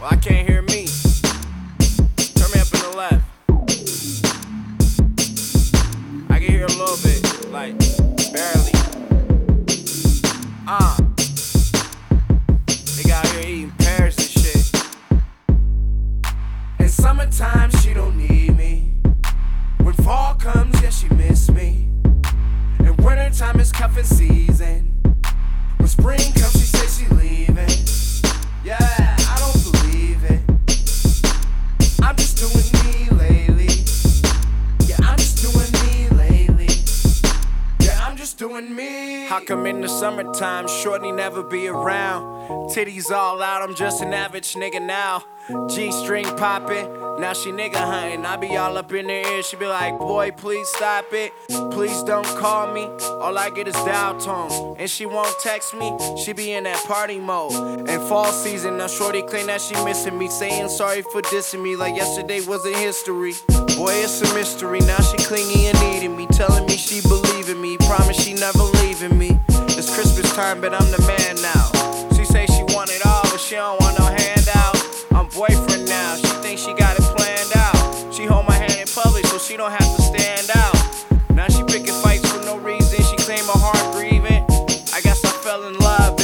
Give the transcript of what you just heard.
Well, I can't hear me. Turn me up in the left. I can hear a little bit, like barely. Ah. Uh. they got here eating pears and shit. In summertime, she don't need me. When fall comes, yeah, she miss me. And wintertime is cuffing season. When spring Doing me. How come in the summertime, shorty never be around? Titties all out, I'm just an average nigga now. G string popping, now she nigga hunting. I be all up in her ear, she be like, boy, please stop it. Please don't call me. All I get is dial tone. And she won't text me, she be in that party mode. And fall season, now shorty claim that she missing me. Saying sorry for dissing me, like yesterday was a history. Boy, it's a mystery, now she clingy and needing me. Telling me But I'm the man now. She say she want it all, but she don't want no handout. I'm boyfriend now, she think she got it planned out. She hold my hand in public, so she don't have to stand out. Now she picking fights for no reason, she claim her heart grieving. I guess I fell in love